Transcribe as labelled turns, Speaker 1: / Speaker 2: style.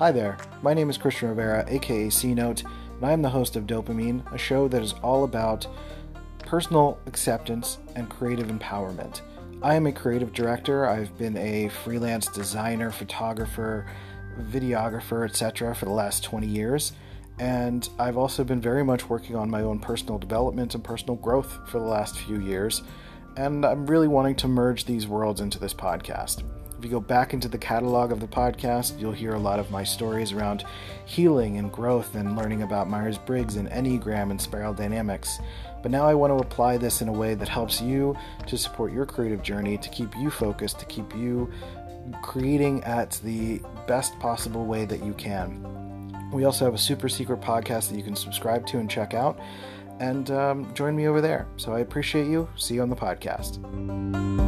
Speaker 1: Hi there, my name is Christian Rivera, aka C Note, and I am the host of Dopamine, a show that is all about personal acceptance and creative empowerment. I am a creative director. I've been a freelance designer, photographer, videographer, etc. for the last 20 years. And I've also been very much working on my own personal development and personal growth for the last few years. And I'm really wanting to merge these worlds into this podcast. If you go back into the catalog of the podcast, you'll hear a lot of my stories around healing and growth and learning about Myers Briggs and Enneagram and spiral dynamics. But now I want to apply this in a way that helps you to support your creative journey, to keep you focused, to keep you creating at the best possible way that you can. We also have a super secret podcast that you can subscribe to and check out. And um, join me over there. So I appreciate you. See you on the podcast.